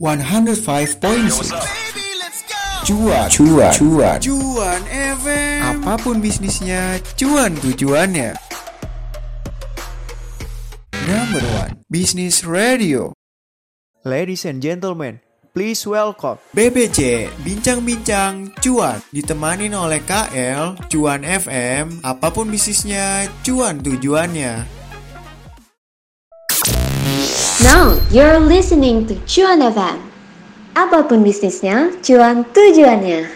105.6 Cuan, cuan, cuan, cuan. FM. Apa pun bisnisnya, cuan tujuannya. Number one, Business Radio. Ladies and gentlemen, please welcome BBC Bincang-Bincang Cuan. Ditemanin oleh KL, Cuan FM Apa pun bisnisnya, cuan tujuannya Now you're listening to Cuan FM. Apa pun bisnisnya, cuan tujuannya.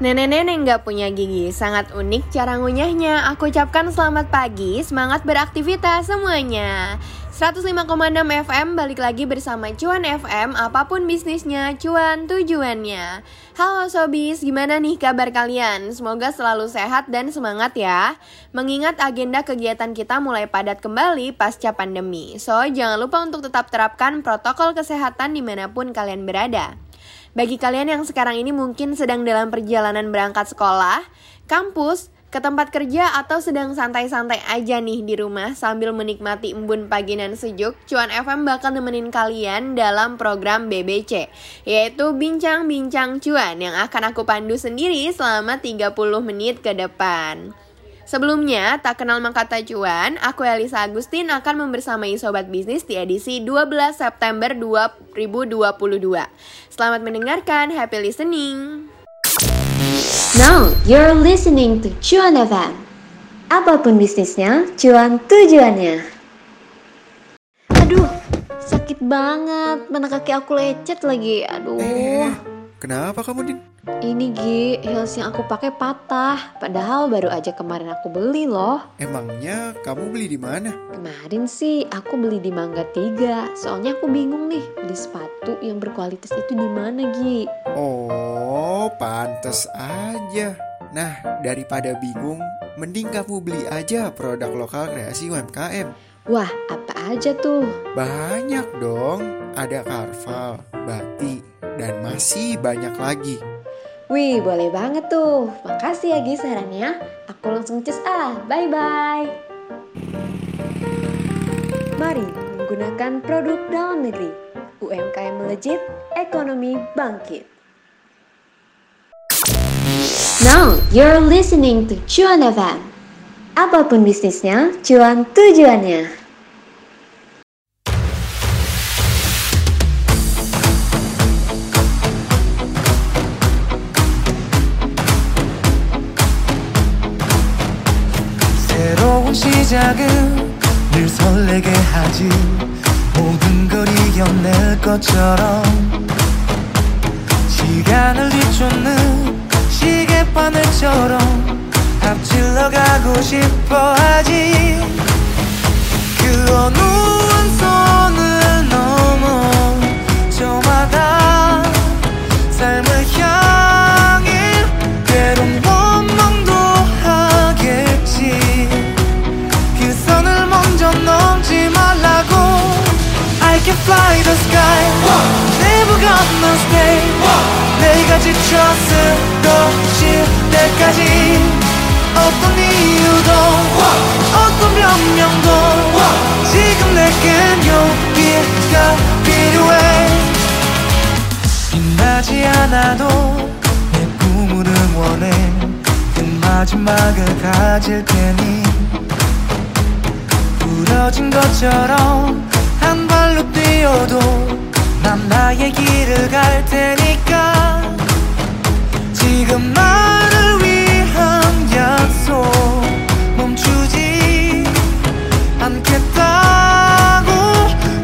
Nenek-nenek nggak punya gigi, sangat unik cara ngunyahnya. Aku ucapkan selamat pagi, semangat beraktivitas semuanya. 105,6 FM balik lagi bersama Cuan FM Apa pun bisnisnya, cuan tujuannya. Halo Sobis, gimana nih kabar kalian? Semoga selalu sehat dan semangat ya. Mengingat agenda kegiatan kita mulai padat kembali pasca pandemi So, jangan lupa untuk tetap terapkan protokol kesehatan di mana pun kalian berada. Bagi kalian yang sekarang ini mungkin sedang dalam perjalanan berangkat sekolah, kampus, ke tempat kerja atau sedang santai-santai aja nih di rumah sambil menikmati embun pagi dan sejuk, Cuan FM bakal nemenin kalian dalam program BBC, yaitu Bincang-Bincang Cuan yang akan aku pandu sendiri selama 30 menit ke depan. Sebelumnya, tak kenal maka tak cuan, aku Elisa Agustin akan membersamai Sobat Bisnis di edisi 12 September 2022. Selamat mendengarkan, happy listening! Now you're listening to Cuan FM. Apa pun bisnisnya, cuan tujuannya. Aduh, sakit banget. Mana kaki aku lecet lagi. Aduh. Kenapa kamu, Din? Ini Gi, heels yang aku pakai patah. Padahal baru aja kemarin aku beli loh. Emangnya kamu beli di mana? Kemarin sih aku beli di Mangga 3. Soalnya aku bingung nih beli sepatu yang berkualitas itu di mana Gi. Oh, pantes aja. Nah, daripada bingung, mending kamu beli aja produk lokal kreasi UMKM. Wah, apa aja tuh? Banyak dong, ada Carval, Batik, dan masih banyak lagi. Wih, boleh banget tuh. Makasih ya Gi sarannya. Aku langsung cus ah. Bye-bye. Mari menggunakan produk dalam negeri. UMKM melejit, ekonomi bangkit. Now you're listening to Cuan FM. Apa pun bisnisnya, cuan tujuannya. 시작은 늘 설레게 하지. 모든 걸 이겨낼 것처럼 시간을 뒤쫓는 시계바늘처럼 앞질러 가고 싶어 하지. 그 어느 한 선을 넘어 저마다 삶을 향 can fly the sky. Never gonna stay 내가 지쳐 쓰러질 때까지. 어떤 이유도 어떤 변명도 지금 내겐 용기가 필요해. 빛나지 않아도 내 꿈을 응원해. 큰 마지막을 가질 테니. 부러진 것처럼 한 발로 뛰어도 난 나의 길을 갈 테니까. 지금 나를 위한 약속 멈추지 않겠다고.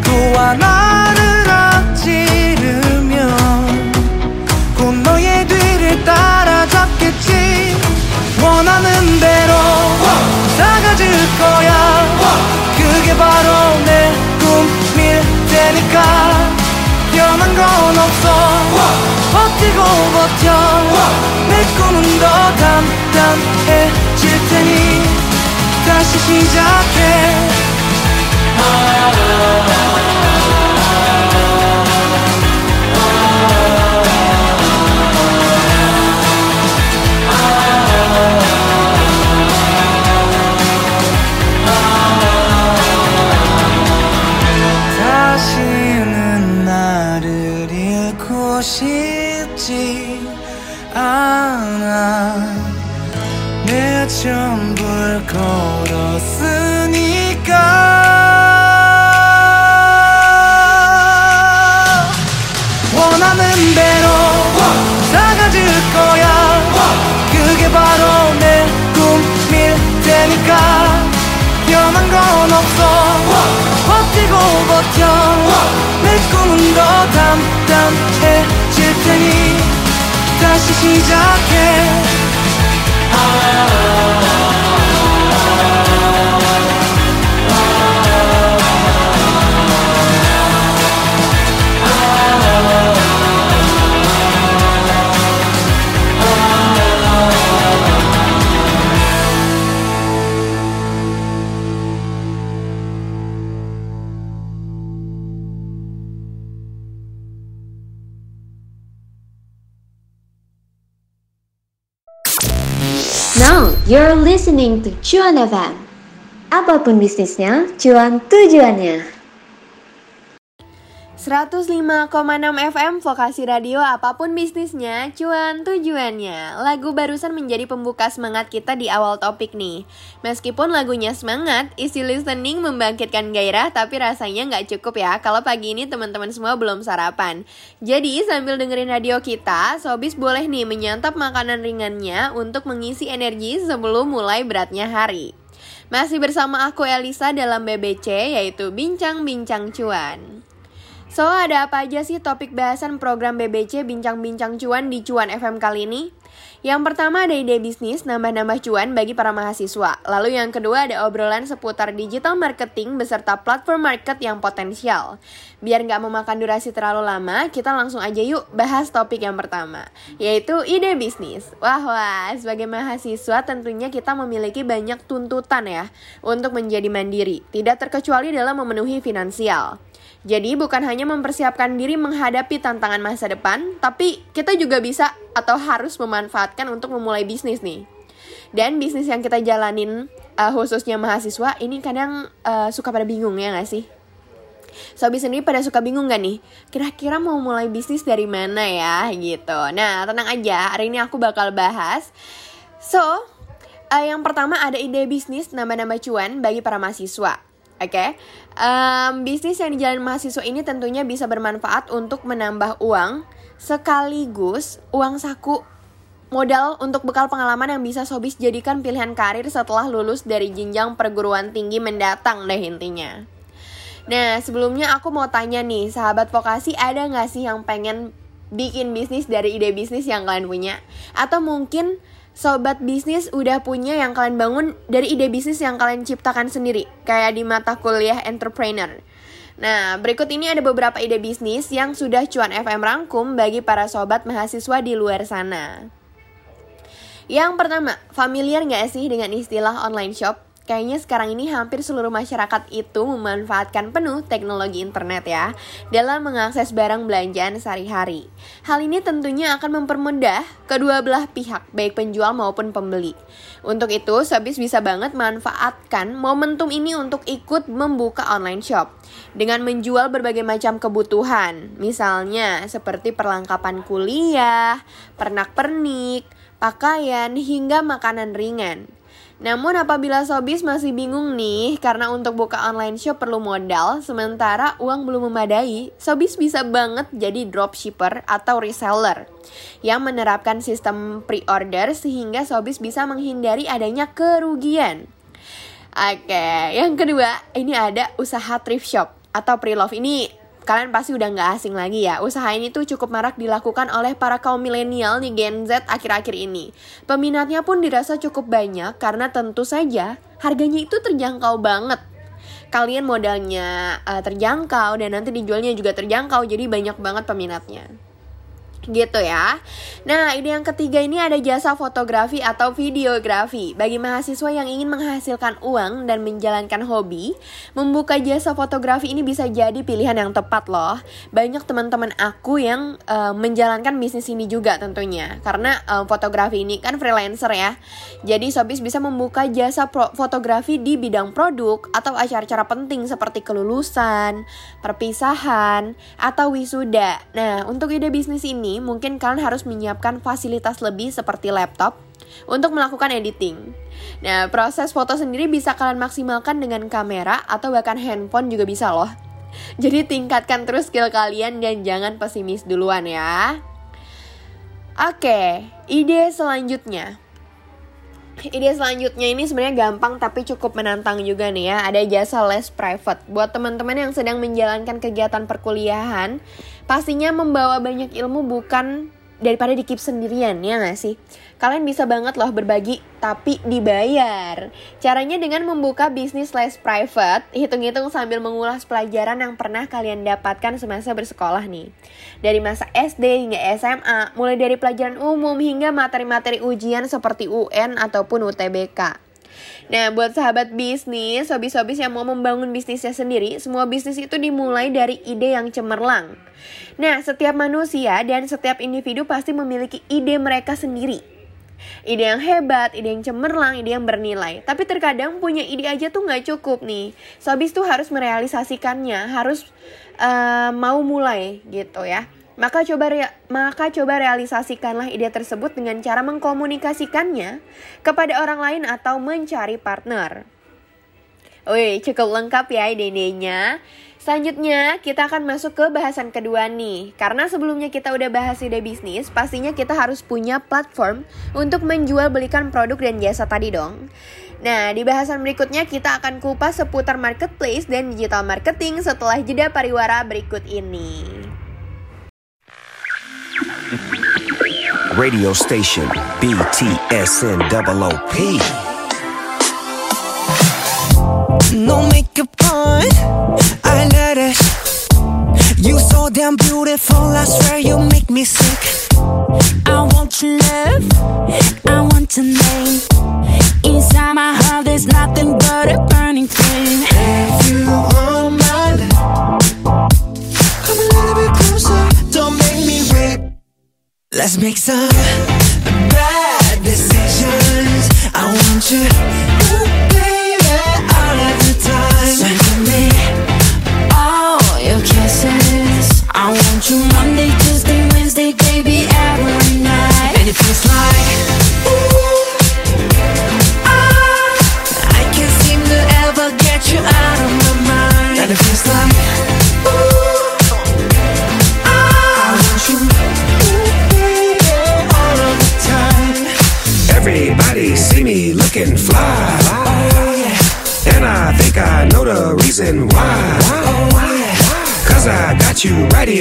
또 하나를 앞지르면 곧 너의 뒤를 따라잡겠지. 원하는 대로 나가질 거야. 그게 바로 내 테니까 변한 건 없어. 버티고 버텨. 내 꿈은 더 단단해질 테니 다시 시작해 listening to Cuan FM. Apa pun bisnisnya, cuan tujuannya. 105,6 FM Vokasi Radio apa pun bisnisnya, cuan tujuannya. Lagu barusan menjadi pembuka semangat kita di awal topik nih. Meskipun lagunya semangat, isi listening membangkitkan gairah, tapi rasanya nggak cukup ya kalau pagi ini teman-teman semua belum sarapan. Jadi sambil dengerin radio kita, Sobis boleh nih menyantap makanan ringannya untuk mengisi energi sebelum mulai beratnya hari. Masih bersama aku Elisa dalam BBC yaitu Bincang-Bincang Cuan. So, ada apa aja sih topik bahasan program BBC Bincang-Bincang Cuan di Cuan FM kali ini? Yang pertama ada ide bisnis nambah-nambah cuan bagi para mahasiswa. Lalu yang kedua ada obrolan seputar digital marketing beserta platform market yang potensial. Biar nggak memakan durasi terlalu lama, kita langsung aja yuk bahas topik yang pertama, yaitu ide bisnis. Wah wah, sebagai mahasiswa tentunya kita memiliki banyak tuntutan ya untuk menjadi mandiri, tidak terkecuali dalam memenuhi finansial. Jadi bukan hanya mempersiapkan diri menghadapi tantangan masa depan, tapi kita juga bisa atau harus memanfaatkan untuk memulai bisnis nih. Dan bisnis yang kita jalanin uh, khususnya mahasiswa ini kadang uh, suka pada bingung ya nggak sih? Sobi sendiri pada suka bingung gak nih? Kira-kira mau mulai bisnis dari mana ya gitu. Nah tenang aja, hari ini aku bakal bahas. So, uh, yang pertama ada ide bisnis nambah-nambah cuan bagi para mahasiswa. Oke, okay? um, bisnis yang dijalani mahasiswa ini tentunya bisa bermanfaat untuk menambah uang sekaligus uang saku modal untuk bekal pengalaman yang bisa Sobis jadikan pilihan karir setelah lulus dari jenjang perguruan tinggi mendatang deh intinya. Nah, sebelumnya aku mau tanya nih, sahabat vokasi ada nggak sih yang pengen bikin bisnis dari ide bisnis yang kalian punya? Atau mungkin sobat bisnis udah punya yang kalian bangun dari ide bisnis yang kalian ciptakan sendiri, kayak di mata kuliah entrepreneur. Nah, berikut ini ada beberapa ide bisnis yang sudah Cuan FM rangkum bagi para sobat mahasiswa di luar sana. Yang pertama, familiar nggak sih dengan istilah online shop? Kayaknya sekarang ini hampir seluruh masyarakat itu memanfaatkan penuh teknologi internet ya dalam mengakses barang belanjaan sehari-hari. Hal ini tentunya akan mempermudah kedua belah pihak, baik penjual maupun pembeli. Untuk itu, Sobis bisa banget manfaatkan momentum ini untuk ikut membuka online shop dengan menjual berbagai macam kebutuhan, misalnya seperti perlengkapan kuliah, pernak-pernik, pakaian, hingga makanan ringan. Namun apabila Sobis masih bingung nih karena untuk buka online shop perlu modal sementara uang belum memadai, Sobis bisa banget jadi dropshipper atau reseller yang menerapkan sistem pre-order sehingga Sobis bisa menghindari adanya kerugian. Oke, yang kedua ini ada usaha thrift shop atau pre-love ini kalian pasti udah nggak asing lagi ya. Usaha ini tuh cukup marak dilakukan oleh para kaum milenial nih Gen Z akhir-akhir ini. Peminatnya pun dirasa cukup banyak karena tentu saja harganya itu terjangkau banget. Kalian modalnya uh, terjangkau dan nanti dijualnya juga terjangkau, jadi banyak banget peminatnya gitu ya. Nah, ini yang ketiga ini ada jasa fotografi atau videografi. Bagi mahasiswa yang ingin menghasilkan uang dan menjalankan hobi, membuka jasa fotografi ini bisa jadi pilihan yang tepat loh. Banyak teman-teman aku yang uh, menjalankan bisnis ini juga tentunya. Karena uh, fotografi ini kan freelancer ya. Jadi Sobis bisa membuka jasa fotografi di bidang produk atau acara-acara penting seperti kelulusan, perpisahan, atau wisuda. Nah, untuk ide bisnis ini nih, mungkin kalian harus menyiapkan fasilitas lebih seperti laptop untuk melakukan editing. Nah, proses foto sendiri bisa kalian maksimalkan dengan kamera atau bahkan handphone juga bisa loh. Jadi tingkatkan terus skill kalian dan jangan pesimis duluan ya. Oke, ide selanjutnya. Ide selanjutnya ini sebenarnya gampang tapi cukup menantang juga nih ya. Ada jasa les private. Buat teman-teman yang sedang menjalankan kegiatan perkuliahan, pastinya membawa banyak ilmu bukan daripada di keep sendirian ya gak sih? Kalian bisa banget loh berbagi tapi dibayar. Caranya dengan membuka bisnis les private, hitung-hitung sambil mengulas pelajaran yang pernah kalian dapatkan semasa bersekolah nih. Dari masa SD hingga SMA, mulai dari pelajaran umum hingga materi-materi ujian seperti UN ataupun UTBK. Nah, buat sahabat bisnis, sobi-sobis yang mau membangun bisnisnya sendiri, semua bisnis itu dimulai dari ide yang cemerlang. Nah, setiap manusia dan setiap individu pasti memiliki ide mereka sendiri. Ide yang hebat, ide yang cemerlang, ide yang bernilai. Tapi terkadang punya ide aja tuh nggak cukup nih. Sobis tuh harus merealisasikannya, harus uh, mau mulai gitu ya. Maka coba rea maka coba realisasikanlah ide tersebut dengan cara mengkomunikasikannya kepada orang lain atau mencari partner. Wih, cukup lengkap ya ide-idenya. Selanjutnya, kita akan masuk ke bahasan kedua nih. Karena sebelumnya kita udah bahas ide bisnis, pastinya kita harus punya platform untuk menjual belikan produk dan jasa tadi dong. Nah, di bahasan berikutnya kita akan kupas seputar marketplace dan digital marketing setelah jeda pariwara berikut ini. Radio station BTSN double OP. No makeup on, I let it. You so damn beautiful, I swear you make me sick. I want your love, I want your name. Inside my heart, there's nothing but a burning flame. Have you on my love? Let's make some bad decisions. I want you,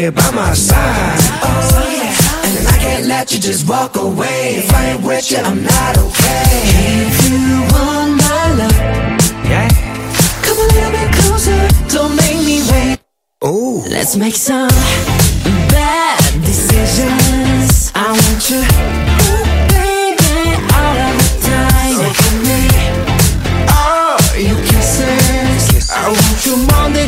here by my side. oh yeah. And I can't let you just walk away. If I ain't with you, I'm not okay. If you want my love, Yeah. come a little bit closer. Don't make me wait. Ooh. Let's make some bad decisions. I want you, baby, all of the time. So me oh, all your kisses. I want you Monday,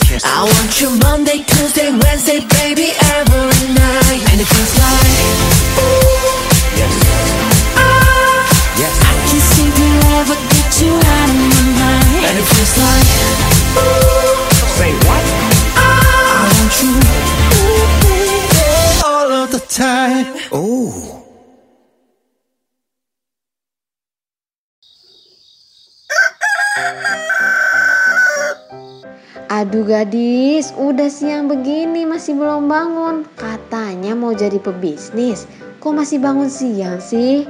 I want you Monday, Tuesday, Wednesday, baby, every night. And it feels like, ooh, Yes. Aduh gadis, udah siang begini masih belum bangun. Katanya mau jadi pebisnis. Kok masih bangun siang sih?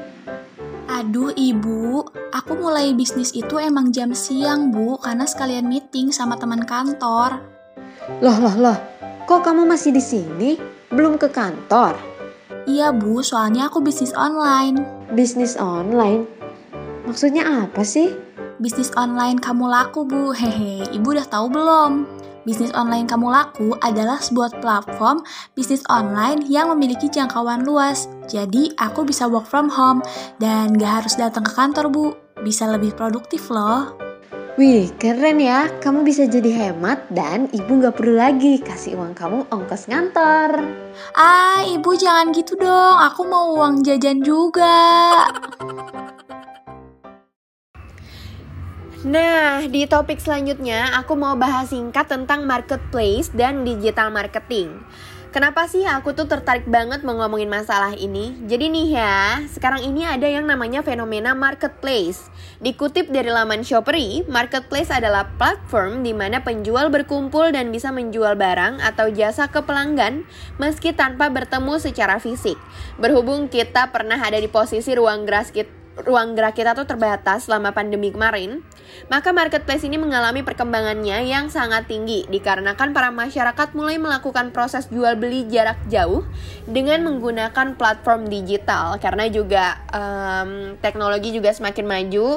Aduh ibu, aku mulai bisnis itu emang jam siang bu, karena sekalian meeting sama teman kantor. Loh loh loh, kok kamu masih di sini? Belum ke kantor? Iya bu, soalnya aku bisnis online. Bisnis online? Maksudnya apa sih? Bisnis online kamu laku bu, hehe. Ibu udah tahu belum? Bisnis online kamu laku adalah sebuah platform bisnis online yang memiliki jangkauan luas. Jadi aku bisa work from home dan gak harus datang ke kantor bu. Bisa lebih produktif loh. Wih, keren ya. Kamu bisa jadi hemat dan ibu gak perlu lagi kasih uang kamu ongkos ngantor. Ah, ibu jangan gitu dong. Aku mau uang jajan juga. Nah, di topik selanjutnya aku mau bahas singkat tentang marketplace dan digital marketing. Kenapa sih aku tuh tertarik banget mau ngomongin masalah ini? Jadi nih ya, sekarang ini ada yang namanya fenomena marketplace. Dikutip dari laman Shopee, marketplace adalah platform di mana penjual berkumpul dan bisa menjual barang atau jasa ke pelanggan meski tanpa bertemu secara fisik. Berhubung kita pernah ada di posisi ruang gerak kita ruang gerak kita tuh terbatas selama pandemi kemarin, maka marketplace ini mengalami perkembangannya yang sangat tinggi dikarenakan para masyarakat mulai melakukan proses jual beli jarak jauh dengan menggunakan platform digital. Karena juga um, teknologi juga semakin maju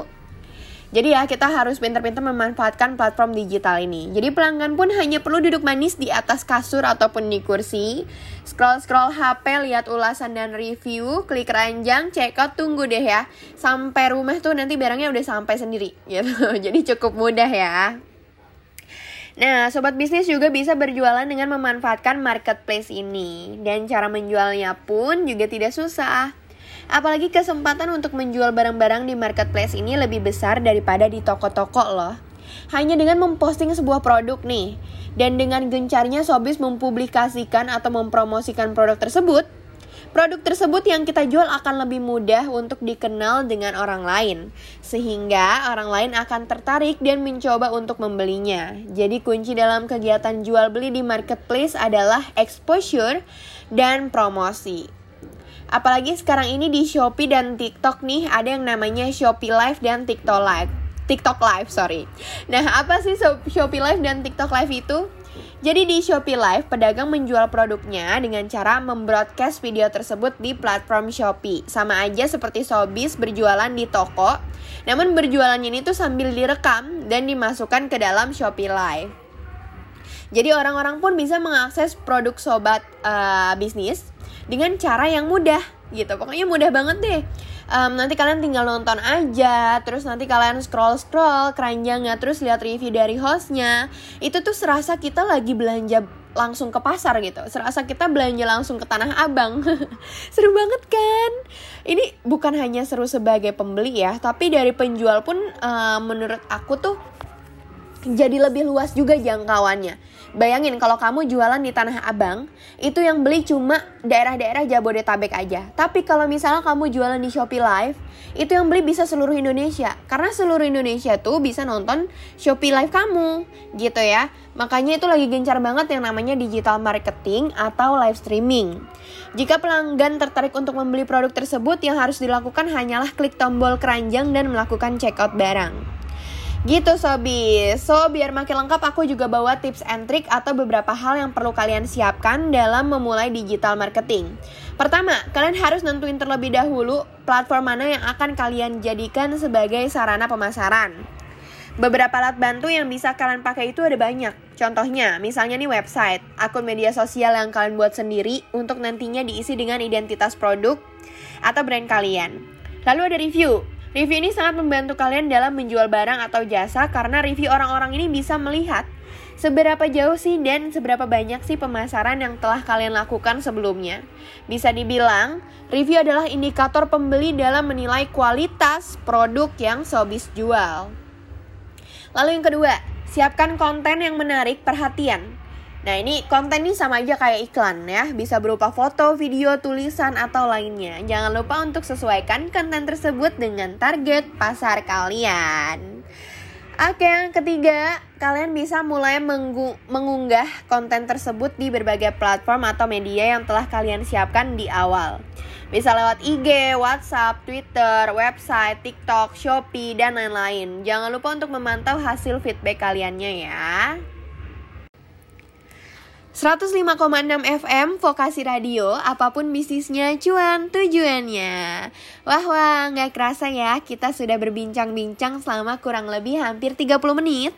jadi ya kita harus pintar-pintar memanfaatkan platform digital ini. Jadi pelanggan pun hanya perlu duduk manis di atas kasur ataupun di kursi, scroll-scroll HP, lihat ulasan dan review, klik ranjang, check out, tunggu deh ya. Sampai rumah tuh nanti barangnya udah sampai sendiri gitu. Jadi cukup mudah ya. Nah, sobat bisnis juga bisa berjualan dengan memanfaatkan marketplace ini. Dan cara menjualnya pun juga tidak susah. Apalagi kesempatan untuk menjual barang-barang di marketplace ini lebih besar daripada di toko-toko loh. Hanya dengan memposting sebuah produk nih, dan dengan gencarnya Sobis mempublikasikan atau mempromosikan produk tersebut, produk tersebut yang kita jual akan lebih mudah untuk dikenal dengan orang lain, sehingga orang lain akan tertarik dan mencoba untuk membelinya. Jadi, kunci dalam kegiatan jual beli di marketplace adalah exposure dan promosi. Apalagi sekarang ini di Shopee dan TikTok nih ada yang namanya Shopee Live dan TikTok Live. TikTok Live, sorry. Nah, apa sih Shopee Live dan TikTok Live itu? Jadi di Shopee Live, pedagang menjual produknya dengan cara membroadcast video tersebut di platform Shopee. Sama aja seperti Sobis berjualan di toko, namun berjualannya ini tuh sambil direkam dan dimasukkan ke dalam Shopee Live. Jadi orang-orang pun bisa mengakses produk sobat uh, bisnis dengan cara yang mudah gitu. Pokoknya mudah banget deh. Um, nanti kalian tinggal nonton aja terus nanti kalian scroll scroll keranjangnya terus lihat review dari hostnya. Itu tuh serasa kita lagi belanja langsung ke pasar gitu. Serasa kita belanja langsung ke tanah abang. Seru banget kan? Ini bukan hanya seru sebagai pembeli ya tapi dari penjual pun uh, menurut aku tuh jadi lebih luas juga jangkauannya Bayangin kalau kamu jualan di Tanah Abang, itu yang beli cuma daerah-daerah Jabodetabek aja. Tapi kalau misalnya kamu jualan di Shopee Live, itu yang beli bisa seluruh Indonesia. Karena seluruh Indonesia tuh bisa nonton Shopee Live kamu, gitu ya. Makanya itu lagi gencar banget yang namanya digital marketing atau live streaming. Jika pelanggan tertarik untuk membeli produk tersebut, yang harus dilakukan hanyalah klik tombol keranjang dan melakukan checkout barang. Gitu Sobi, so biar makin lengkap aku juga bawa tips and trick atau beberapa hal yang perlu kalian siapkan dalam memulai digital marketing. Pertama, kalian harus nentuin terlebih dahulu platform mana yang akan kalian jadikan sebagai sarana pemasaran. Beberapa alat bantu yang bisa kalian pakai itu ada banyak. Contohnya, misalnya nih website, akun media sosial yang kalian buat sendiri untuk nantinya diisi dengan identitas produk atau brand kalian. Lalu ada review, Review ini sangat membantu kalian dalam menjual barang atau jasa karena review orang-orang ini bisa melihat seberapa jauh sih dan seberapa banyak sih pemasaran yang telah kalian lakukan sebelumnya. Bisa dibilang, review adalah indikator pembeli dalam menilai kualitas produk yang Sobis jual. Lalu yang kedua, siapkan konten yang menarik perhatian. Nah ini konten ini sama aja kayak iklan ya. Bisa berupa foto, video, tulisan, atau lainnya. Jangan lupa untuk sesuaikan konten tersebut dengan target pasar kalian. Oke yang ketiga Kalian bisa mulai mengunggah konten tersebut di berbagai platform atau media yang telah kalian siapkan di awal. Bisa lewat IG, WhatsApp, Twitter, website, TikTok, Shopee, dan lain-lain. Jangan lupa untuk memantau hasil feedback kaliannya ya 105,6 FM Vokasi Radio Apa pun bisnisnya cuan tujuannya. Wah wah nggak kerasa ya Kita sudah berbincang-bincang selama kurang lebih hampir 30 menit.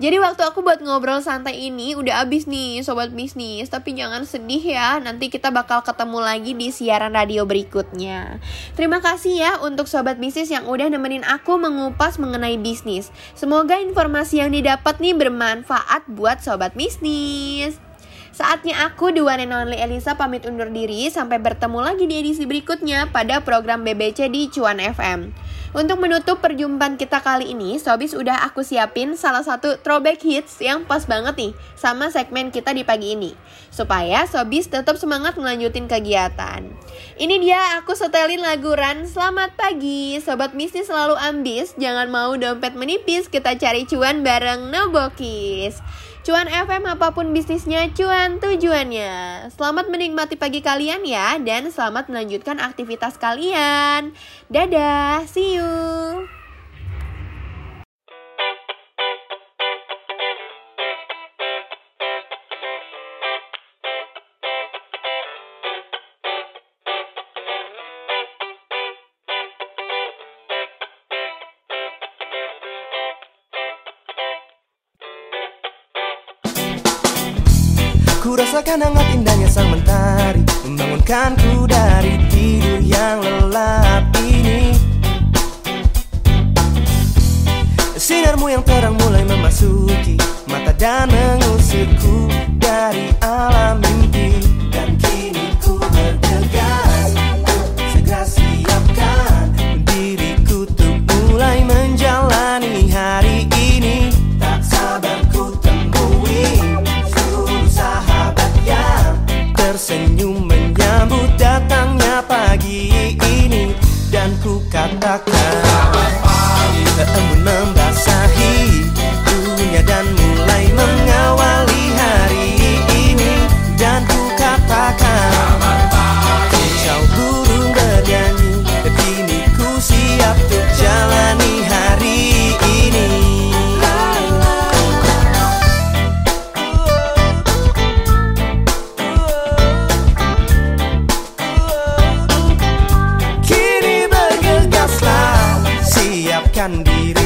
Jadi waktu aku buat ngobrol santai ini udah abis nih sobat bisnis. Tapi jangan sedih ya nanti kita bakal ketemu lagi di siaran radio berikutnya. Terima kasih ya untuk sobat bisnis yang udah nemenin aku mengupas mengenai bisnis. Semoga informasi yang didapat nih bermanfaat buat sobat bisnis Saatnya aku, The One and Only Elisa, pamit undur diri sampai bertemu lagi di edisi berikutnya pada program BBC di Cuan FM. Untuk menutup perjumpaan kita kali ini, Sobis udah aku siapin salah satu throwback hits yang pas banget nih sama segmen kita di pagi ini. Supaya Sobis tetap semangat melanjutin kegiatan. Ini dia aku setelin lagu Ran Selamat pagi, Sobat bisnis selalu ambis, jangan mau dompet menipis, kita cari cuan bareng Nobokis. Cuan FM apa pun bisnisnya, cuan tujuannya. Selamat menikmati pagi kalian ya, dan selamat melanjutkan aktivitas kalian. Dadah, see you. Rasakan hangat indahnya sang mentari. Membangunkanku dari tidur yang lelap ini. Sinarmu yang terang mulai memasuki Mata dan melelahkan diri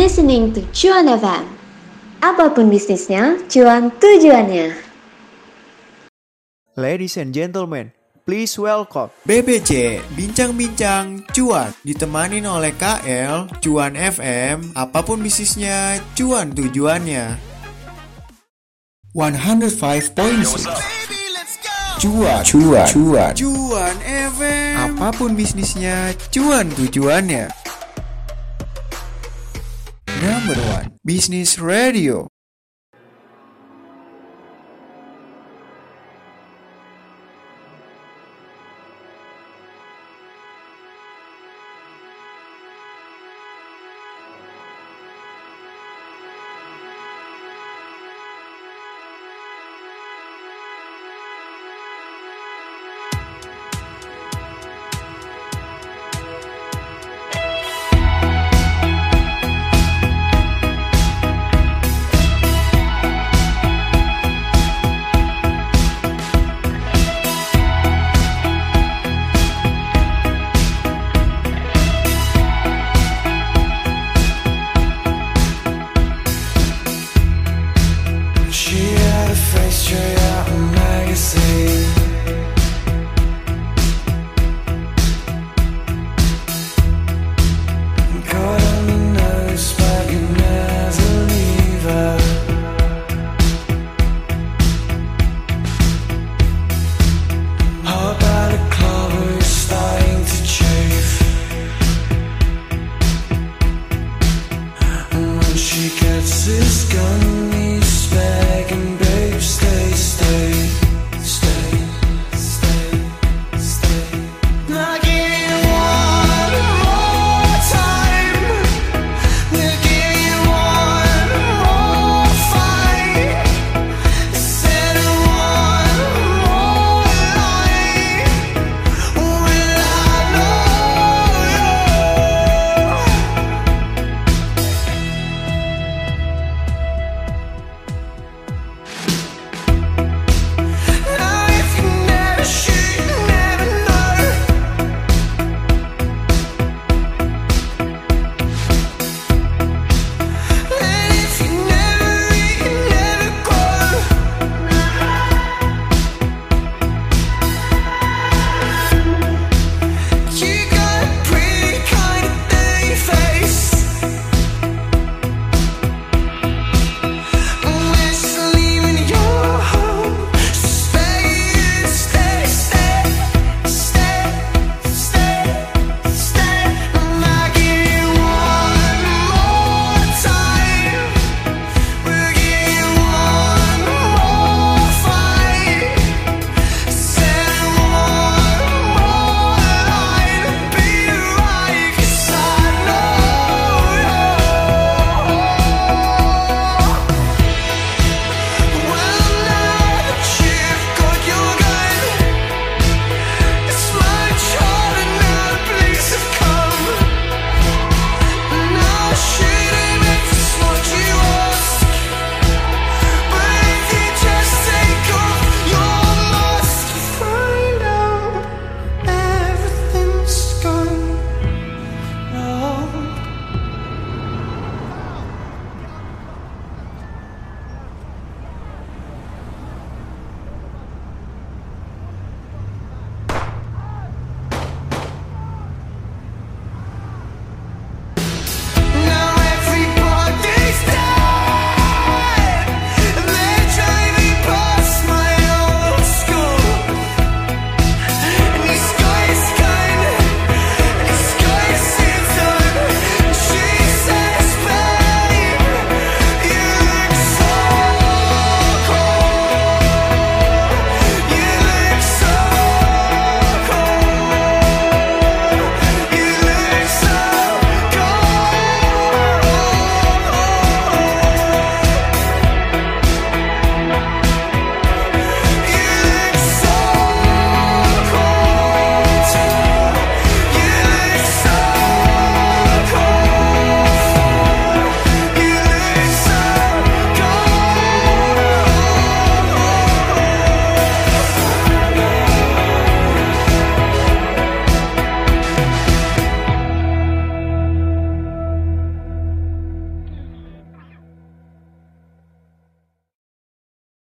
listening to Cuan FM. Apa pun bisnisnya, cuan tujuannya. Ladies and gentlemen, please welcome. BBC Bincang-Bincang Cuan Ditemanin oleh KL Cuan FM Apa pun bisnisnya Cuan tujuannya. 105.6 Cuan Cuan Cuan Cuan FM Apa pun bisnisnya Cuan tujuannya Number one Business Radio